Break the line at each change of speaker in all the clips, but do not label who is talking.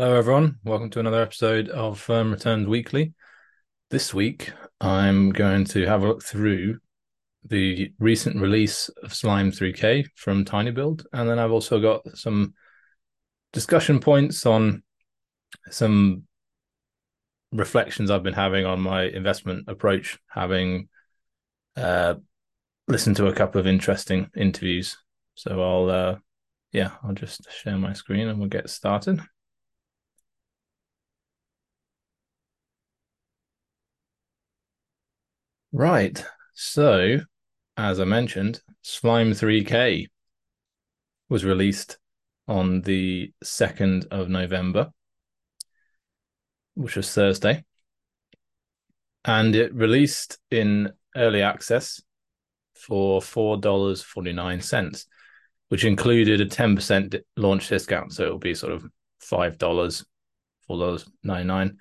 Hello, everyone. Welcome to another episode of Firm Returns Weekly. This week, I'm going to have a look through the recent release of Slime 3K from tinyBuild, and then I've also got some discussion points on some reflections I've been having on my investment approach, having uh, listened to a couple of interesting interviews. So I'll, uh, yeah, I'll just share my screen and we'll get started. Right. So, as I mentioned, Slime 3K was released on the 2nd of November, which was Thursday. And it released in early access for $4.49, which included a 10% launch discount. So it'll be sort of $5, $4.99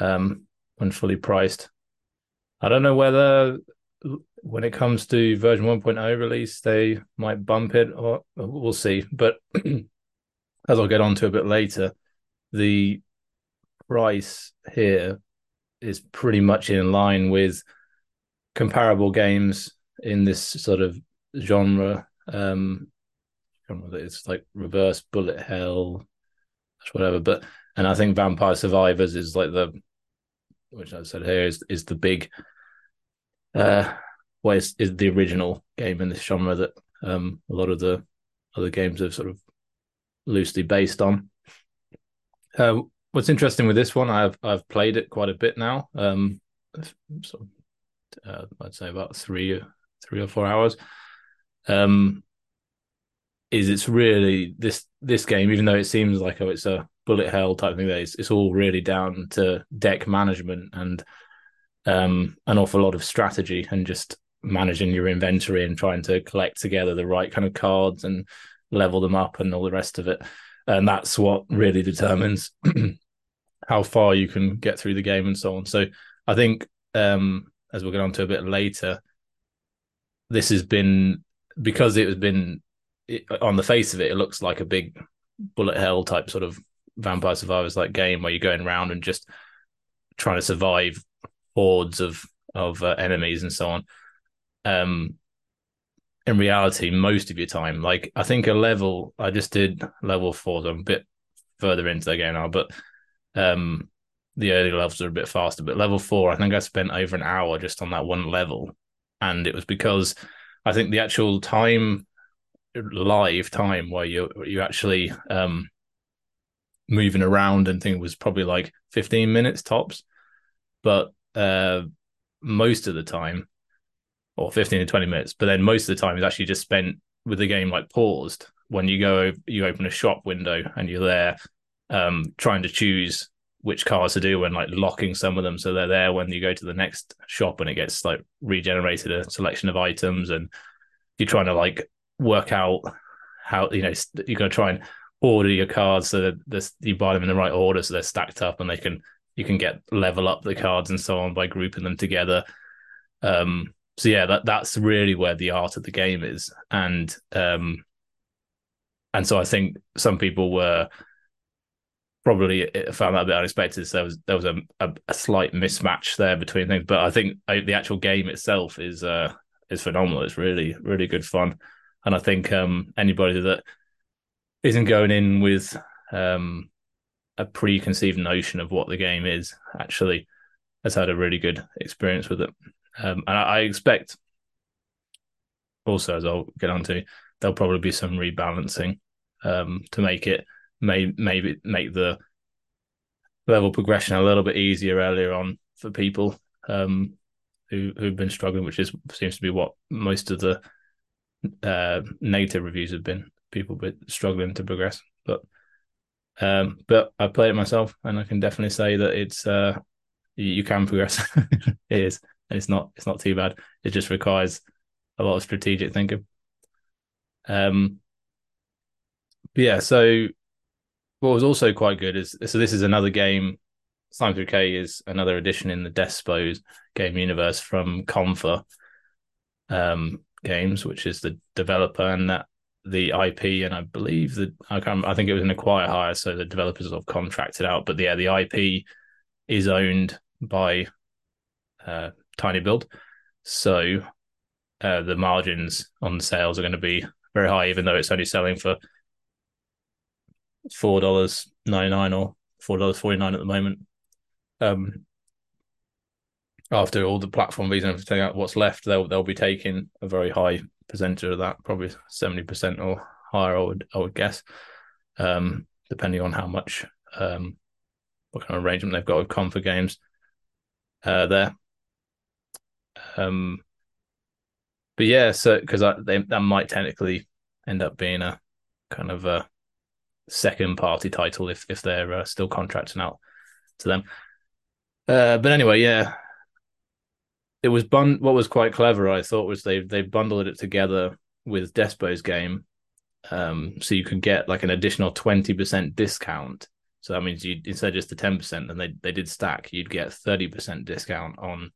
um, when fully priced. I don't know whether when it comes to version 1.0 release, they might bump it or we'll see. But as I'll get onto a bit later, the price here is pretty much in line with comparable games in this sort of genre. Um, it's like reverse bullet hell, whatever. But and I think Vampire Survivors is like the which I said here is is the big uh, is, the original game in this genre that um, a lot of the other games have sort of loosely based on. Uh, what's interesting with this one, I've I've played it quite a bit now. Um, uh, I'd say about three three or four hours. Um, is it's really this this game, even though it seems like oh, it's a bullet hell type thing, it's, it's all really down to deck management and um, an awful lot of strategy and just managing your inventory and trying to collect together the right kind of cards and level them up and all the rest of it. And that's what really determines how far you can get through the game and so on. So I think um, as we'll get on to a bit later, this has been because it has been it, on the face of it, it looks like a big bullet hell type sort of vampire survivors like game where you're going around and just trying to survive hordes of of uh, enemies and so on. Um, in reality, most of your time, like I think a level, I just did level four, so I'm a bit further into the game now, but um, the early levels are a bit faster. But level four, I think I spent over an hour just on that one level, and it was because I think the actual time, live time, where you you actually um moving around and thing was probably like 15 minutes tops, but uh, most of the time, or 15 to 20 minutes, but then most of the time is actually just spent with the game like paused. When you go, you open a shop window and you're there um, trying to choose which cars to do and like locking some of them so they're there when you go to the next shop and it gets like regenerated a selection of items and you're trying to like work out how you know you're going to try and order your cards so that you buy them in the right order so they're stacked up and they can you can get level up the cards and so on by grouping them together. Um, so yeah, that that's really where the art of the game is, and um, and so I think some people were probably found that a bit unexpected. So there was there was a, a, a slight mismatch there between things, but I think uh, the actual game itself is uh, is phenomenal. It's really really good fun, and I think um, anybody that isn't going in with um, a preconceived notion of what the game is actually has had a really good experience with it. Um, and I, I, expect also, as I'll get onto, there'll probably be some rebalancing um, to make it may maybe make the level progression a little bit easier earlier on for people um, who who've been struggling, which is seems to be what most of the uh, negative reviews have been. People been struggling to progress, but um, but I played it myself, and I can definitely say that it's uh, you, can progress. it is, and it's not it's not too bad. It just requires a lot of strategic thinking. Um, yeah. So what was also quite good is so this is another game. Slime 3K is another edition in the Despot's Game universe from Konfa um, Games, which is the developer, and that the IP, and I believe that I can't. I think it was an acquire hire, so the developers have contracted out. But yeah, the IP is owned by uh, tinyBuild, so uh, the margins on sales are going to be very high, even though it's only selling for four dollars ninety nine or four dollars forty nine at the moment. Um, after all the platform fees and everything out, what's left, they'll they'll be taking a very high percentage of that, probably seventy percent or higher. I would I would guess, um, depending on how much um, what kind of arrangement they've got with Konfa Games uh, there. Um, but yeah, so because that might technically end up being a kind of a second party title if if they're uh, still contracting out to them. Uh, but anyway, yeah, it was bun. What was quite clever, I thought, was they they bundled it together with Despot's Game, um, so you could get like an additional twenty percent discount. So that means you instead of just the ten percent, and they they did stack, you'd get thirty percent discount on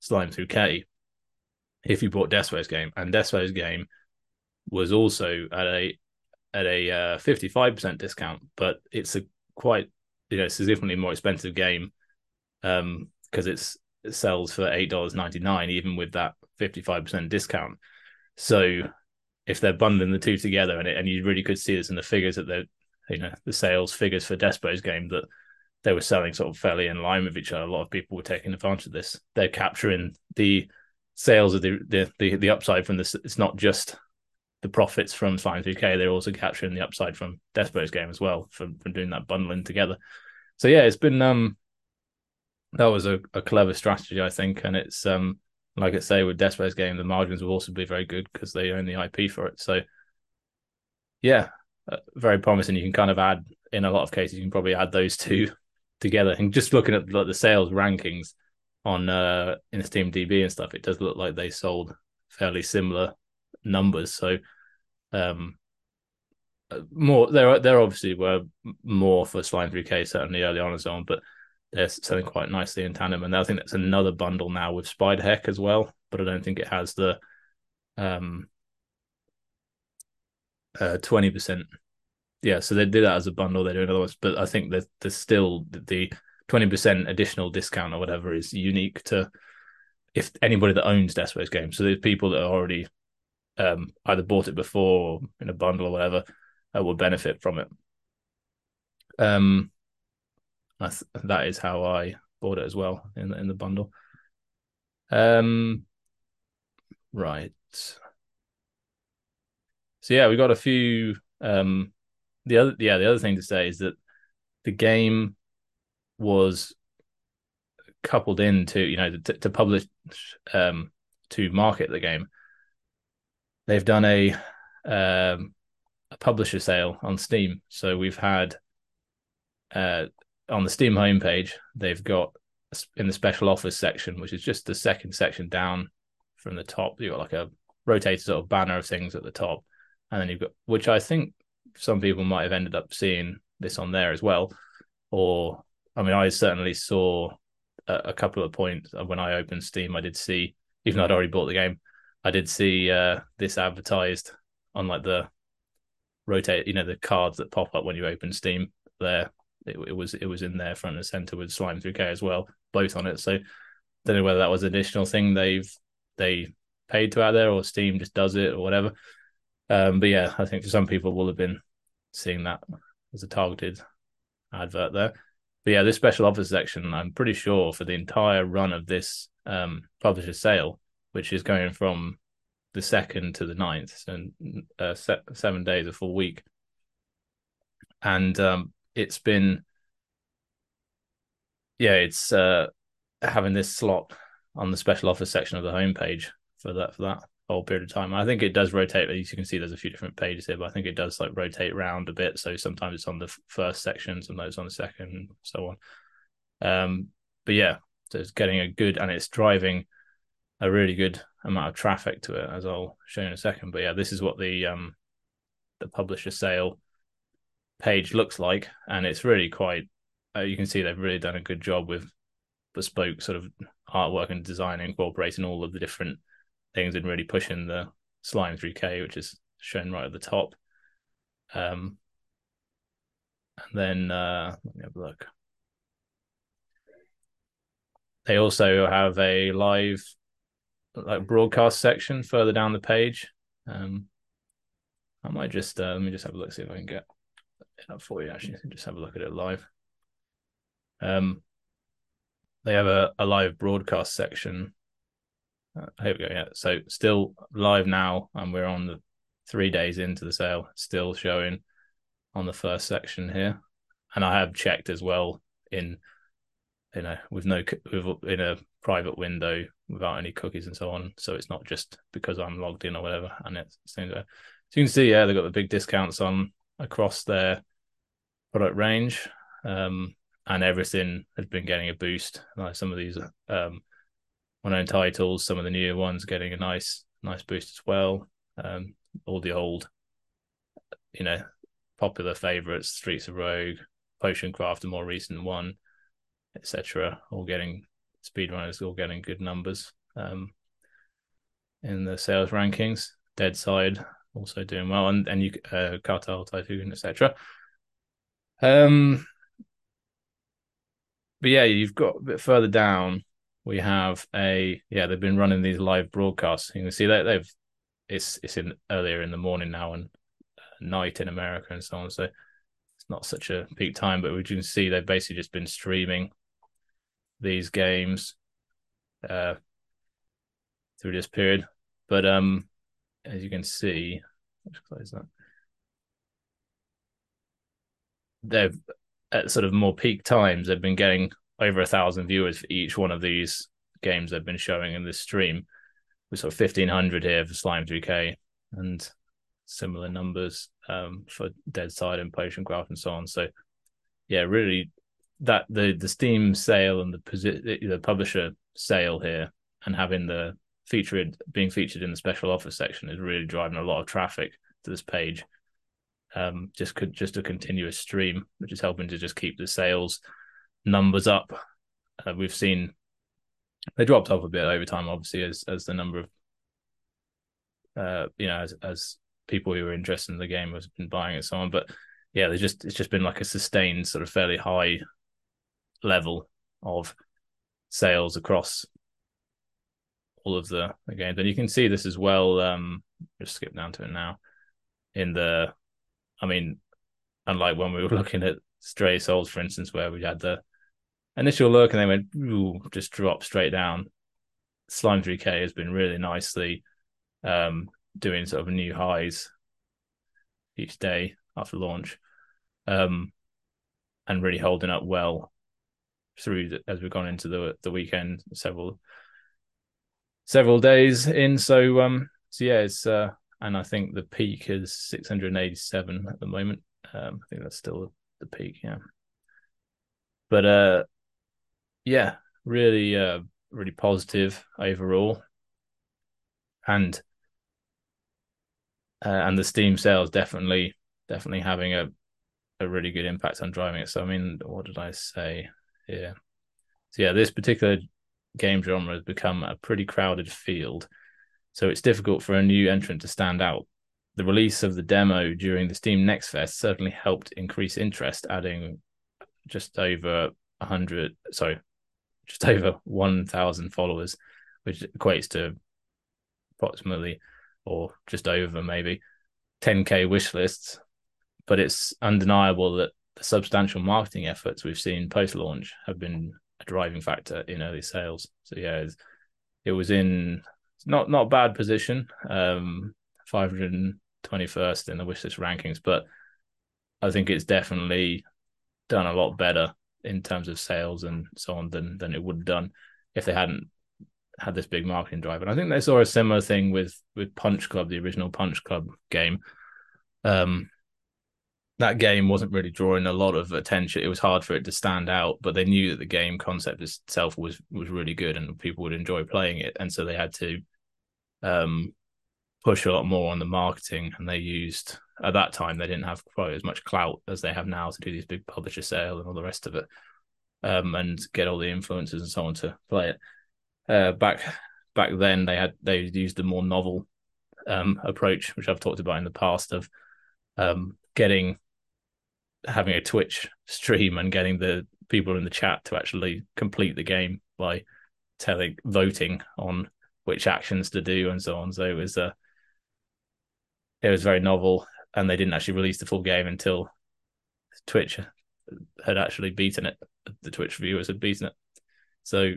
Slime 3K if you bought Despot's Game, and Despot's Game was also at a at a fifty five percent discount, but it's a quite you know significantly more expensive game um because it's it sells for eight dollars ninety nine, even with that fifty five percent discount. So if they're bundling the two together, and it, and you really could see this in the figures that they're you know the sales figures for Despot's Game that they were selling sort of fairly in line with each other. A lot of people were taking advantage of this. They're capturing the sales of the the the, the upside from this. It's not just the profits from Slime 3K. They're also capturing the upside from Despot's Game as well from from doing that bundling together. So yeah, it's been um that was a, a clever strategy, I think, and it's um like I say with Despot's Game, the margins will also be very good because they own the IP for it. So yeah, uh, very promising. You can kind of add in a lot of cases, you can probably add those two together. And just looking at like, the sales rankings on uh in Steam DB and stuff, it does look like they sold fairly similar numbers. So um uh, more there there obviously were more for Slime 3K certainly early on and so on, but they're selling quite nicely in tandem. And I think that's another bundle now with Spiderheck as well, but I don't think it has the um uh twenty percent. Yeah, so they did that as a bundle. They do doing other ones, but I think that there's still the twenty percent additional discount or whatever is unique to if anybody that owns Despot's Game. So there's people that are already um, either bought it before or in a bundle or whatever uh, will benefit from it. Um, that is how I bought it as well in in the bundle. Um, right. So yeah, we got a few. Um, the other yeah, the other thing to say is that the game was coupled into you know to, to publish um to market the game. They've done a um a publisher sale on Steam, so we've had uh on the Steam homepage, they've got in the special offers section, which is just the second section down from the top, you've got like a rotated sort of banner of things at the top. And then you've got, which I think some people might have ended up seeing this on there as well. Or, I mean, I certainly saw a, a couple of points when I opened Steam. I did see, even though I'd already bought the game, I did see uh, this advertised on like the rotate, you know, the cards that pop up when you open Steam there it, it, was it was in there front and center with Slime 3K as well, both on it. So don't know whether that was an additional thing they've they paid to out there or Steam just does it or whatever. Um, but yeah, I think for some people will have been seeing that as a targeted advert there. But yeah, this special offers section, I'm pretty sure for the entire run of this um, publisher sale, which is going from the second to the ninth, and uh, seven days, a full week. And um, it's been yeah, it's uh, having this slot on the special offer section of the homepage for that for that whole period of time. I think it does rotate. As you can see, there's a few different pages here, but I think it does like rotate around a bit. So sometimes it's on the first section, sometimes on the second, so on. Um, but yeah, so it's getting a good and it's driving a really good amount of traffic to it, as I'll show you in a second. But yeah, this is what the um the publisher sale page looks like, and it's really quite. Uh, you can see they've really done a good job with bespoke sort of artwork and design, incorporating all of the different things and really pushing the slime 3K, which is shown right at the top. Um, and then uh, let me have a look. They also have a live like broadcast section further down the page. Um, I might just uh, let me just have a look see if I can get up for you. Actually, just have a look at it live. Um, they have a, a live broadcast section. Uh, here we go. Yeah, so still live now, and we're on the three days into the sale. Still showing on the first section here, and I have checked as well in you know with no with in a private window without any cookies and so on. So it's not just because I'm logged in or whatever. And it seems so you can see, yeah, they've got the big discounts on across their product range. Um, and everything has been getting a boost. Like some of these um unknown titles, some of the newer ones getting a nice nice boost as well. Um, all the old, you know, popular favorites, Streets of Rogue, Potion Craft, a more recent one, etc. All getting speedrunners, all getting good numbers um, in the sales rankings. Deadside also doing well, and and you uh, Cartel Tycoon, etc. Um, but yeah, you've got a bit further down. We have a yeah, they've been running these live broadcasts. You can see that they've it's it's in earlier in the morning now and night in America and so on. So it's not such a peak time, but we can see they've basically just been streaming these games uh, through this period. But um, as you can see, let's close that. They've at sort of more peak times, they've been getting over a thousand viewers for each one of these games they've been showing in this stream. With sort of fifteen hundred here for Slime 3K and similar numbers um, for Deadside and Potion Craft and so on. So yeah, really that the the Steam sale and the the publisher sale here and having the featured being featured in the special offer section is really driving a lot of traffic to this page. Um, just could just a continuous stream, which is helping to just keep the sales numbers up. Uh, we've seen they dropped off a bit over time, obviously, as as the number of uh, you know, as as people who were interested in the game has been buying and so on. But yeah, they just it's just been like a sustained sort of fairly high level of sales across all of the, the games. And you can see this as well. Um, just skip down to it now. In the, I mean, unlike when we were looking at Stray Souls, for instance, where we had the initial look and they went, ooh, just drop straight down. Slime 3K has been really nicely um, doing sort of new highs each day after launch um, and really holding up well through the, as we've gone into the the weekend several several days in. So um so yeah, it's uh and I think the peak is 687 at the moment. Um, I think that's still the peak, yeah. But uh yeah, really uh really positive overall. And uh, and the Steam sales definitely definitely having a a really good impact on driving it. So I mean, what did I say? Yeah. So yeah, this particular game genre has become a pretty crowded field. So it's difficult for a new entrant to stand out. The release of the demo during the Steam Next Fest certainly helped increase interest, adding just over 100, sorry, just over 1,000 followers, which equates to approximately or just over maybe 10k wish lists. But it's undeniable that the substantial marketing efforts we've seen post launch have been a driving factor in early sales. So yeah, it was in not not bad position, um, 521st in the wishlist rankings, but I think it's definitely done a lot better in terms of sales and so on than than it would have done if they hadn't had this big marketing drive. And I think they saw a similar thing with with Punch Club, the original Punch Club game. Um, that game wasn't really drawing a lot of attention. It was hard for it to stand out, but they knew that the game concept itself was was really good and people would enjoy playing it, and so they had to um, push a lot more on the marketing. And they used at that time they didn't have quite as much clout as they have now to do these big publisher sale and all the rest of it, um, and get all the influencers and so on to play it. Uh, back back then, they had they used the more novel um, approach, which I've talked about in the past, of um, getting having a Twitch stream and getting the people in the chat to actually complete the game by telling voting on which actions to do and so on. So it was uh, it was very novel, and they didn't actually release the full game until Twitch had actually beaten it. The Twitch viewers had beaten it. So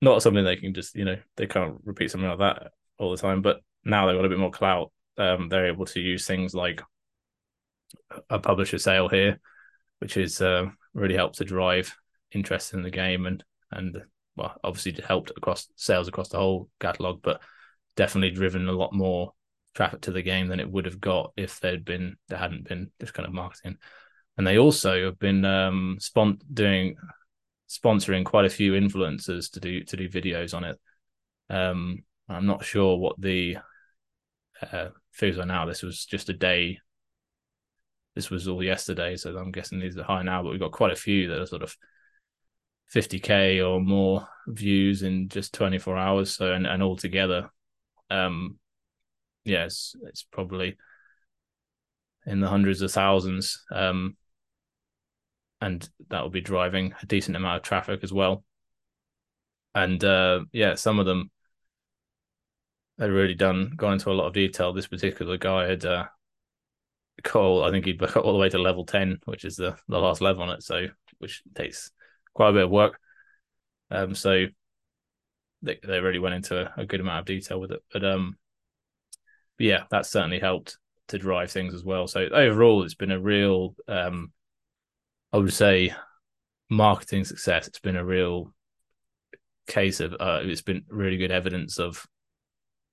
not something they can just you know they can't repeat something like that all the time. But now they've got a bit more clout. Um, they're able to use things like a publisher sale here, which is uh, really helped to drive interest in the game and and well, obviously helped across sales across the whole catalog, but definitely driven a lot more traffic to the game than it would have got if there'd been there hadn't been this kind of marketing. And they also have been um spon- doing sponsoring quite a few influencers to do to do videos on it. Um I'm not sure what the uh, figures are now. This was just a day. This was all yesterday, so I'm guessing these are high now. But we've got quite a few that are sort of 50k or more views in just 24 hours. So and and altogether, um, yes, yeah, it's, it's probably in the hundreds of thousands. Um, and that will be driving a decent amount of traffic as well. And uh, yeah, some of them had really done gone into a lot of detail. This particular guy had uh, call, I think he'd got all the way to level ten, which is the the last level on it. So which takes quite a bit of work. Um, so they they really went into a, a good amount of detail with it. But um, but yeah, that certainly helped to drive things as well. So overall, it's been a real, um, I would say, marketing success. It's been a real case of uh, it's been really good evidence of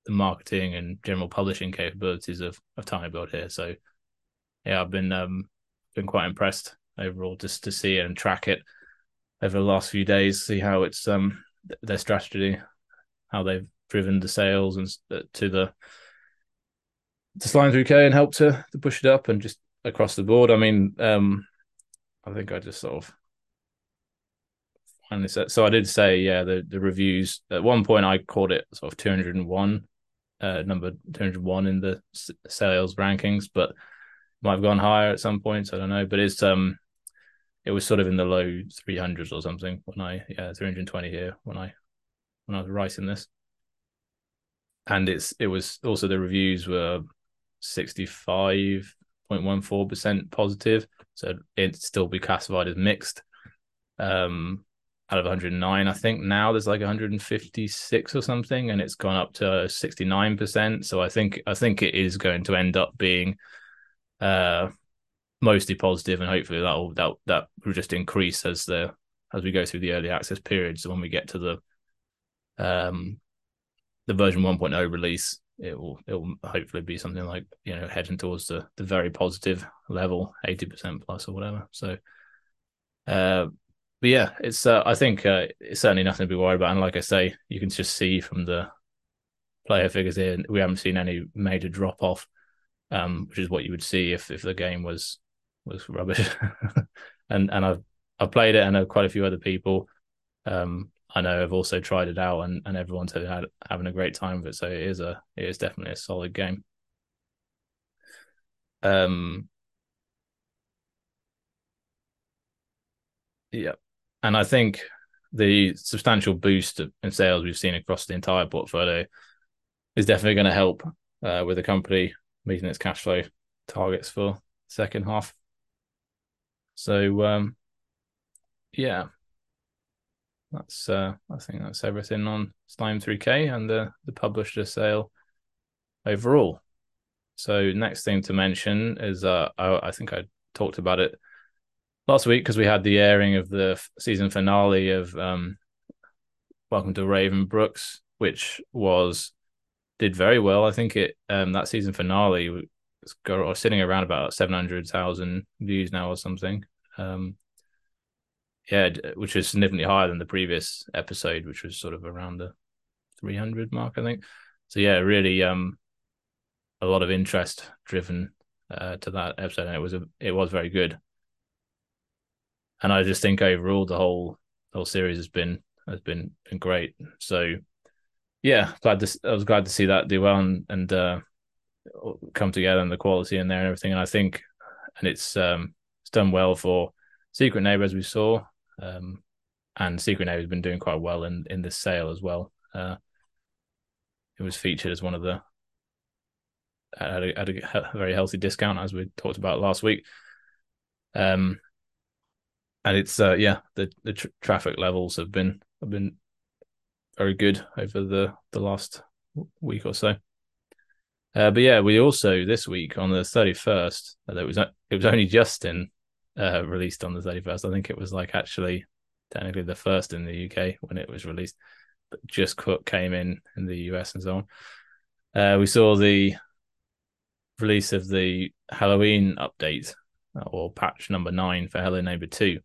the marketing and general publishing capabilities of of tinyBuild here. So yeah, I've been um been quite impressed overall just to see and track it over the last few days, see how it's um their strategy, how they've driven the sales and uh, to the to Slime 3K and helped to to push it up and just across the board. I mean, um I think I just sort of finally said so I did say, yeah, the the reviews at one point I called it sort of 201 uh, number 201 in the sales rankings, but might have gone higher at some points. I don't know, but it's um, it was sort of in the low 300s or something when I yeah 320 here when I when I was writing this, and it's it was also the reviews were 65.14 percent positive, so it'd still be classified as mixed. Um, out of 109 i think now there's like 156 or something and it's gone up to 69% so i think i think it is going to end up being uh mostly positive and hopefully that'll that that will just increase as the as we go through the early access periods. when we get to the um the version 1.0 release it will it will hopefully be something like you know heading towards the the very positive level 80% plus or whatever so uh but yeah, it's uh, I think uh, it's certainly nothing to be worried about. And like I say, you can just see from the player figures here, we haven't seen any major drop off, um, which is what you would see if if the game was was rubbish. and and I've I've played it, and know quite a few other people. Um, I know have also tried it out, and and everyone's had having a great time with it. So it is a it is definitely a solid game. Um. Yeah and I think the substantial boost in sales we've seen across the entire portfolio is definitely going to help uh, with the company meeting its cash flow targets for second half. So um, yeah, that's uh, I think that's everything on Slime 3K and the the publisher sale overall. So next thing to mention is uh, I, I think I talked about it last week because we had the airing of the season finale of um, Welcome to Raven Brooks, which was did very well. I think it um, that season finale was sitting around about seven hundred thousand views now or something. Um, yeah, which is significantly higher than the previous episode, which was sort of around the three hundred mark, I think. So yeah, really, um, a lot of interest driven uh, to that episode, and it was a, it was very good and I just think overall the whole the whole series has been has been been great. So yeah, glad to I was glad to see that do well, and and uh, come together and the quality in there and everything. And I think, and it's um, it's done well for Secret Neighbor as we saw, um, and Secret Neighbor has been doing quite well in in this sale as well. Uh, it was featured as one of the at a, at a, very healthy discount as we talked about last week. Um, and it's uh, yeah, the the tr- traffic levels have been have been very good over the the last week or so. Uh, but yeah, we also this week on the thirty first, uh, it was it was only Justin uh, released on the thirty first. I think it was like actually technically the first in the UK when it was released, but just came in in the US and so on. Uh, we saw the release of the Halloween update or patch number nine for Hello Neighbor two,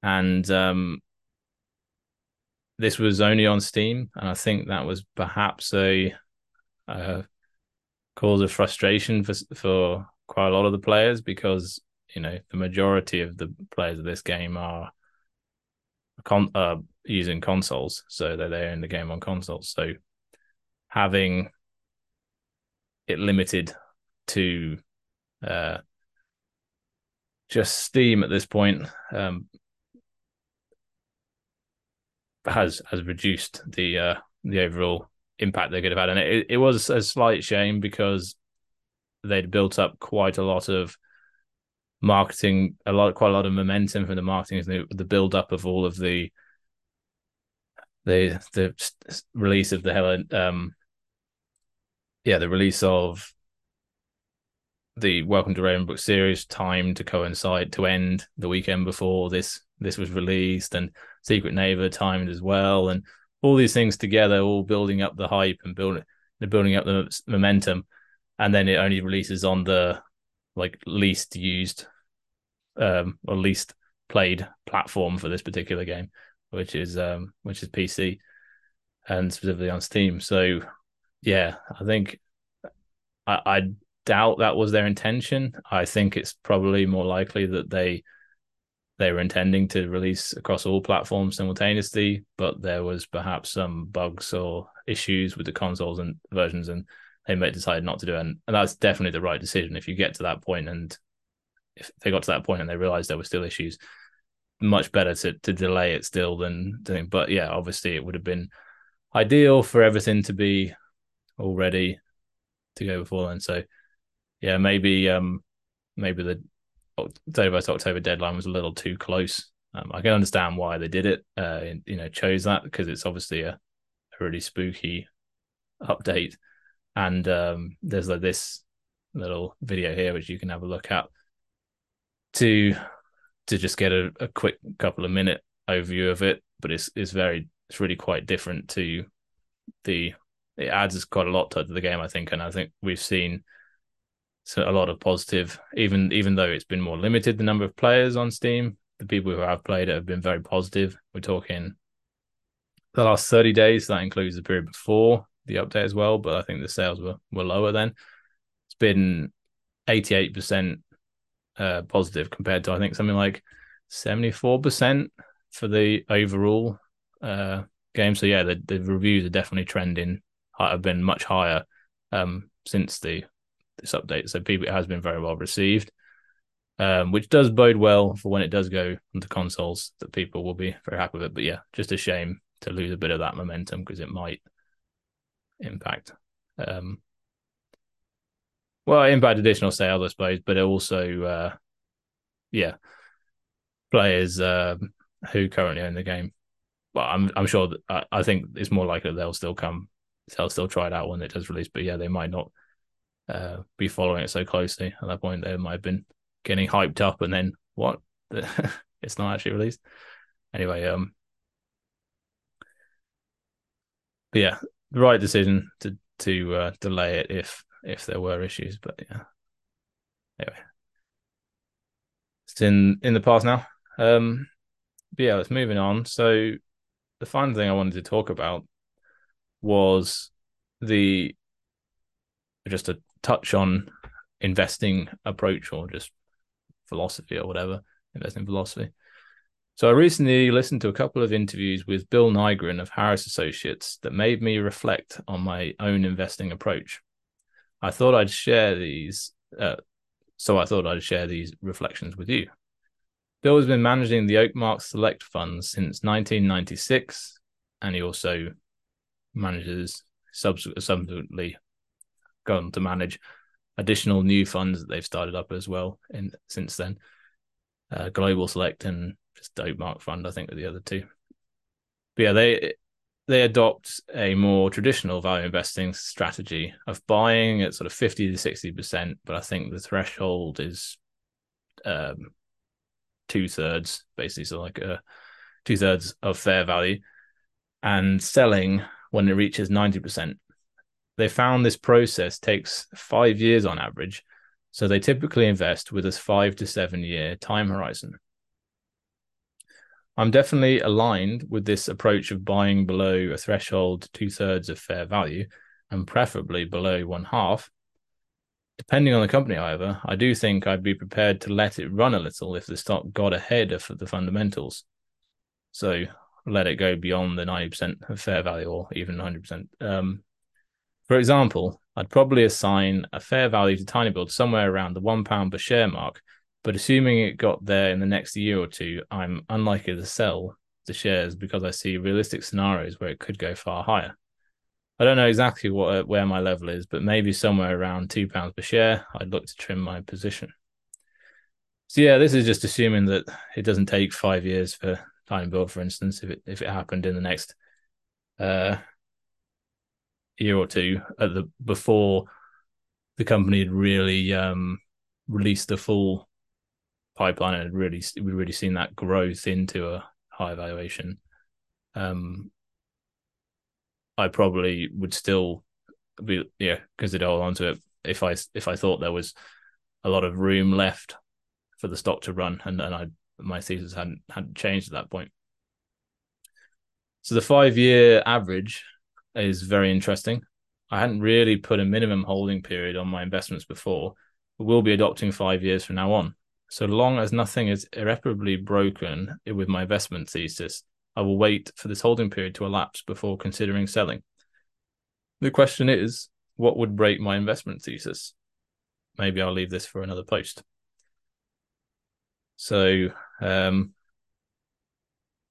and um, this was only on Steam, and I think that was perhaps a, a cause of frustration for for quite a lot of the players because you know the majority of the players of this game are con- uh, using consoles, so they're they own the game on consoles. So having it limited to uh, just Steam at this point um, has has reduced the uh, the overall impact they could have had, and it, it was a slight shame because they'd built up quite a lot of marketing, a lot, quite a lot of momentum from the marketing, the, the build up of all of the the the release of the Helen, um, yeah, the release of the Welcome to Ravenbrook series timed to coincide to end the weekend before this this was released, and Secret Neighbor timed as well, and all these things together, all building up the hype and building building up the momentum, and then it only releases on the like least used um or least played platform for this particular game, which is um which is PC and specifically on Steam. So yeah, I think I, I doubt that was their intention. I think it's probably more likely that they they were intending to release across all platforms simultaneously, but there was perhaps some bugs or issues with the consoles and versions, and they may decide not to do it. And, and that's definitely the right decision. If you get to that point, and if they got to that point and they realized there were still issues, much better to to delay it still than doing. But yeah, obviously it would have been ideal for everything to be all ready to go before then. So yeah, maybe um maybe the 31st October deadline was a little too close. Um, I can understand why they did it. Uh, you know, chose that because it's obviously a, a really spooky update, and um, there's like this little video here which you can have a look at to to just get a, a quick couple of minute overview of it. But it's it's very it's really quite different to the it adds quite a lot to the game, I think, and I think we've seen so a lot of positive, even even though it's been more limited the number of players on Steam. The people who have played it have been very positive. We're talking the last 30 days, that includes the period before the update as well, but I think the sales were, were lower then. It's been 88% uh, positive compared to I think something like 74% for the overall uh, game. So yeah, the, the reviews are definitely trending. Have been much higher um, since the this update. So people it has been very well received, um, which does bode well for when it does go onto consoles that people will be very happy with it. But yeah, just a shame to lose a bit of that momentum because it might impact. Um, well, impact additional sales, I suppose, but it also, uh, yeah, players uh, who currently own the game. Well, I'm I'm sure that I, I think it's more likely they'll still come, they'll still try it out when it does release. But yeah, they might not uh, be following it so closely. At that point, they might have been getting hyped up, and then what? it's not actually released. Anyway, um, but yeah, the right decision to to uh, delay it if if there were issues. But yeah, anyway, it's in in the past now. Um, but yeah, let's moving on. So the final thing I wanted to talk about was the just a touch on investing approach or just philosophy or whatever, investing philosophy. So I recently listened to a couple of interviews with Bill Nygren of Harris Associates that made me reflect on my own investing approach. I thought I'd share these. Uh, so I thought I'd share these reflections with you. Bill has been managing the Oakmark Select Funds since 1996, and he also manages subsequently gone to manage additional new funds that they've started up as well in since then. Uh, Global Select and just Oakmark Fund, I think, are the other two. But yeah, they they adopt a more traditional value investing strategy of buying at sort of 50 to 60%, but I think the threshold is um, two thirds, basically, so like uh, two thirds of fair value, and selling when it reaches 90%. They found this process takes five years on average, so they typically invest with a five to seven year time horizon. I'm definitely aligned with this approach of buying below a threshold two thirds of fair value and preferably below one half. Depending on the company, however, I do think I'd be prepared to let it run a little if the stock got ahead of the fundamentals. So let it go beyond the 90% of fair value or even 100%. Um, for example, I'd probably assign a fair value to Tinybuild somewhere around the one pound per share mark but assuming it got there in the next year or two, I'm unlikely to sell the shares because I see realistic scenarios where it could go far higher. I don't know exactly what uh, where my level is, but maybe somewhere around two pounds per share. I'd look to trim my position. So yeah, this is just assuming that it doesn't take five years for Tinybuild, for instance, if it if it happened in the next uh, year or two at the before the company had really um, released the full pipeline and really we've really seen that growth into a high valuation. Um, I probably would still be yeah consider hold on to it if I if I thought there was a lot of room left for the stock to run and, and I my thesis hadn't hadn't changed at that point. So the five year average is very interesting. I hadn't really put a minimum holding period on my investments before, but we'll be adopting five years from now on. So long as nothing is irreparably broken with my investment thesis, I will wait for this holding period to elapse before considering selling. The question is, what would break my investment thesis? Maybe I'll leave this for another post. So, um,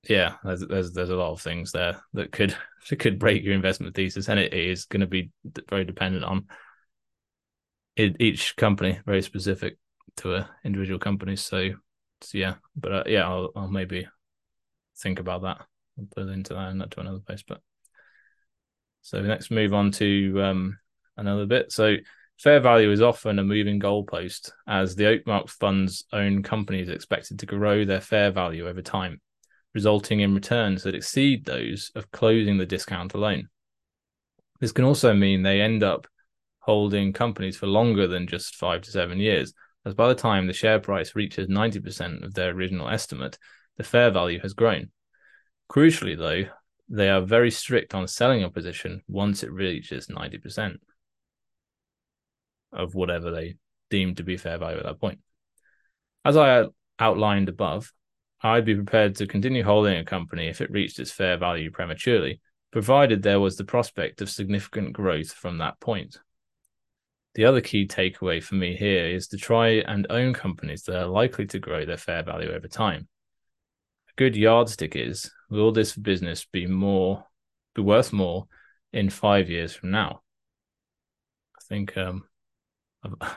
yeah, there's, there's there's a lot of things there that could that could break your investment thesis, and it is going to be very dependent on each company, very specific to a individual companies. So, so yeah, but uh, yeah, I'll, I'll maybe think about that and put it into that and not to another place. But so next move on to um, another bit. So fair value is often a moving goalpost as the Oakmark Fund's own company is expected to grow their fair value over time, resulting in returns that exceed those of closing the discount alone. This can also mean they end up holding companies for longer than just five to seven years, as by the time the share price reaches 90% of their original estimate, the fair value has grown. Crucially, though, they are very strict on selling a position once it reaches 90% of whatever they deem to be fair value at that point. As I outlined above, I'd be prepared to continue holding a company if it reached its fair value prematurely, provided there was the prospect of significant growth from that point the other key takeaway for me here is to try and own companies that are likely to grow their fair value over time. A good yardstick is will this business be more be worth more in five years from now? I think um,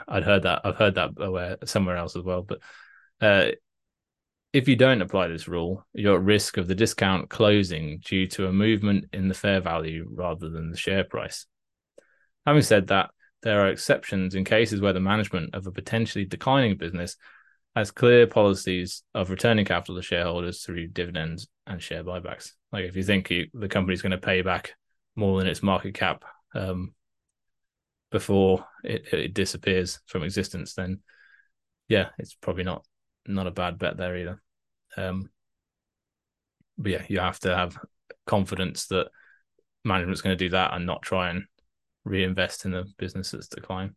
I've, heard that I've heard that somewhere else as well, but uh, if you don't apply this rule, you're at risk of the discount closing due to a movement in the fair value rather than the share price. Having said that, there are exceptions in cases where the management of a potentially declining business has clear policies of returning capital to shareholders through dividends and share buybacks. Like if you think you, the company's going to pay back more than its market cap um, before it, it disappears from existence, then yeah, it's probably not not a bad bet there either. Um, but yeah, you have to have confidence that management's going to do that and not try and reinvest in the business that's decline.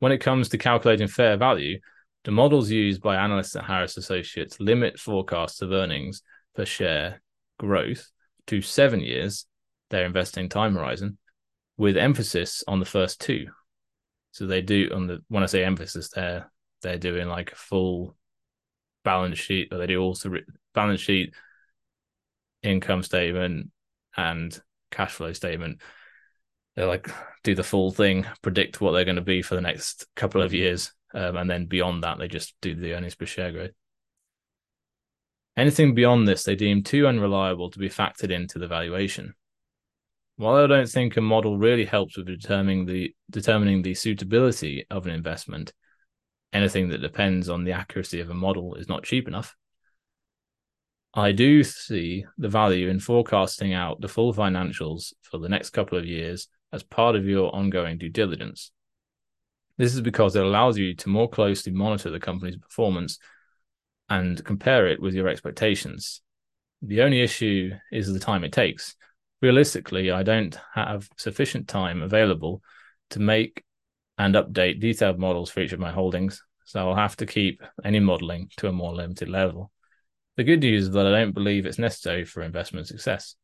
When it comes to calculating fair value, the models used by analysts at Harris Associates limit forecasts of earnings per share growth to seven years, their investing time horizon, with emphasis on the first two. So they do on the when I say emphasis, they're they're doing like a full balance sheet, or they do also balance sheet, income statement, and cash flow statement. They like do the full thing, predict what they're going to be for the next couple of years, um, and then beyond that, they just do the earnings per share growth. Anything beyond this, they deem too unreliable to be factored into the valuation. While I don't think a model really helps with determining the determining the suitability of an investment, anything that depends on the accuracy of a model is not cheap enough. I do see the value in forecasting out the full financials for the next couple of years as part of your ongoing due diligence. This is because it allows you to more closely monitor the company's performance and compare it with your expectations. The only issue is the time it takes realistically, I don't have sufficient time available to make and update detailed models for each of my holdings, so I'll have to keep any modeling to a more limited level. The good news is that I don't believe it's necessary for investment success.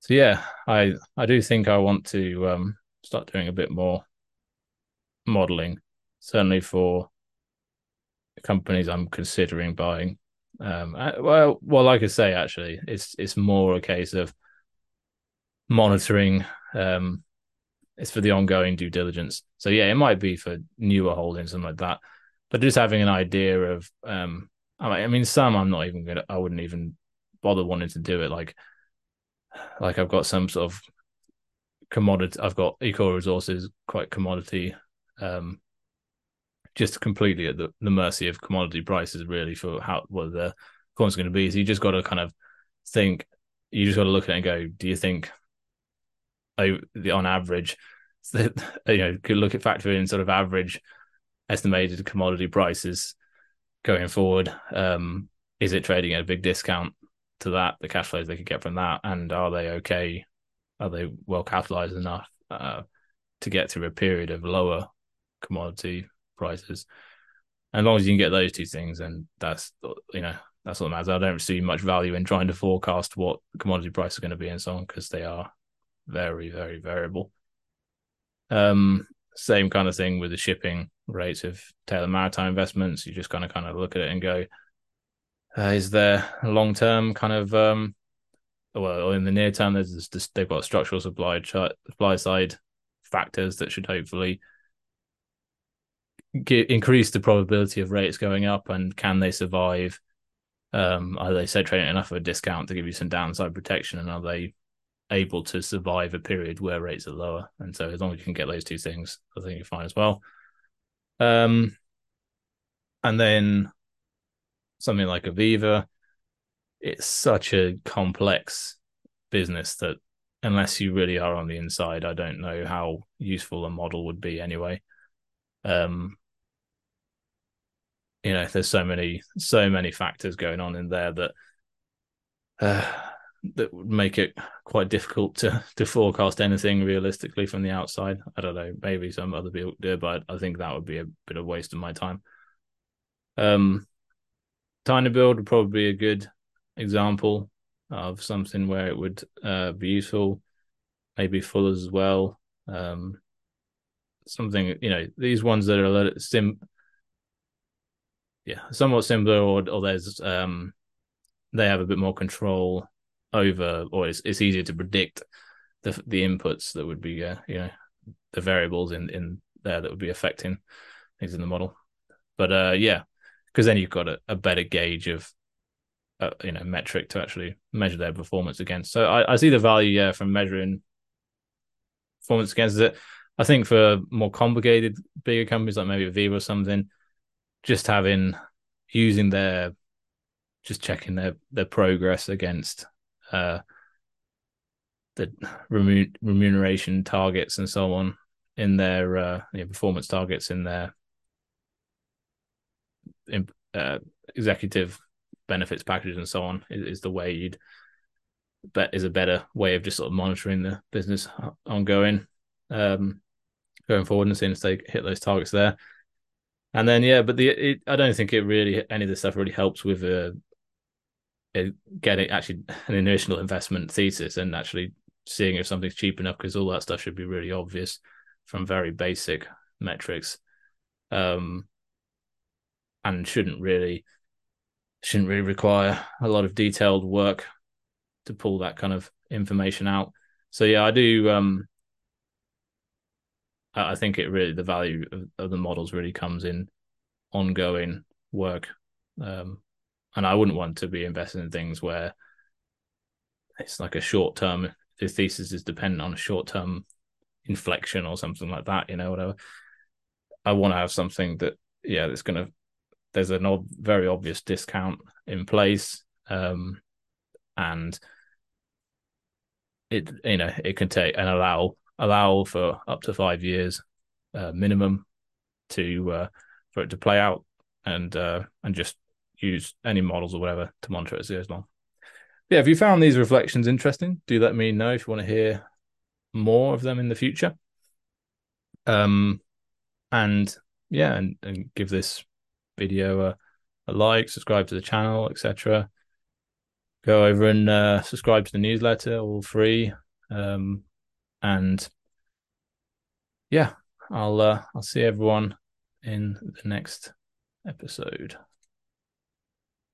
So yeah, I I do think I want to um, start doing a bit more modeling, certainly for companies I'm considering buying. Um, I, well, well, like I say, actually, it's it's more a case of monitoring. Um, it's for the ongoing due diligence. So yeah, it might be for newer holdings and like that, but just having an idea of. Um, I mean, some I'm not even gonna. I wouldn't even bother wanting to do it. Like, like I've got some sort of commodity. I've got Ecora Resources, quite commodity um, just completely at the, the mercy of commodity prices, really, for how what the coin's going to be. So you just got to kind of think, you just got to look at it and go, do you think, on average, you know, could look at factoring in sort of average estimated commodity prices going forward. Um, is it trading at a big discount to that? The cash flows they could get from that, and are they okay? Are they well capitalized enough uh, to get through a period of lower commodity prices. As long as you can get those two things, and that's you know that's what matters. I don't see much value in trying to forecast what commodity price is going to be and so on because they are very very variable. Um, same kind of thing with the shipping rates of Taylor Maritime Investments. You just kind of kind of look at it and go, uh, is there long term kind of um, well in the near term there's this, they've got structural supply supply side factors that should hopefully get, increase the probability of rates going up, and can they survive? Um, are they say trading enough of a discount to give you some downside protection, and are they able to survive a period where rates are lower? And so, as long as you can get those two things, I think you're fine as well. Um, and then something like Aviva, it's such a complex business that unless you really are on the inside, I don't know how useful a model would be anyway. Um, you know there's so many so many factors going on in there that uh, that would make it quite difficult to to forecast anything realistically from the outside. I don't know, maybe some other people do, but I think that would be a bit of waste of my time. Um, tinyBuild would probably be a good example of something where it would uh, be useful. Maybe Fuller's as well. Um, something you know these ones that are a little sim yeah, somewhat similar, or or there's um, they have a bit more control over, or it's it's easier to predict the the inputs that would be uh, you know the variables in in there that would be affecting things in the model. But uh, yeah, because then you've got a, a better gauge of uh, you know metric to actually measure their performance against. So I, I see the value yeah from measuring performance against it. I think for more complicated bigger companies like maybe Aviva or something, just having using their just checking their their progress against uh the remuneration targets and so on in their uh, performance targets in their in, uh, executive benefits packages and so on is, is, the way you'd bet is a better way of just sort of monitoring the business ongoing um going forward and seeing if they hit those targets there. And then yeah, but the it, I don't think it really any of this stuff really helps with uh, getting actually an initial investment thesis and actually seeing if something's cheap enough because all that stuff should be really obvious from very basic metrics. Um and shouldn't really shouldn't really require a lot of detailed work to pull that kind of information out. So yeah i do um i think it really the value of, of the models really comes in ongoing work um and i wouldn't want to be invested in things where it's like a short term the thesis is dependent on a short term inflection or something like that, you know, whatever. I want to have something that, yeah, that's going to, there's a ob- very obvious discount in place. Um, and it, you know, it can take and allow, allow for up to five years uh, minimum to, uh, for it to play out and, uh, and just use any models or whatever to monitor it as goes along yeah, if you found these reflections interesting, do let me know if you want to hear more of them in the future. Um, and yeah, and, and give this video a, a like, subscribe to the channel, etc. Go over and uh, subscribe to the newsletter, all free. Um, and yeah, I'll uh, I'll see everyone in the next episode.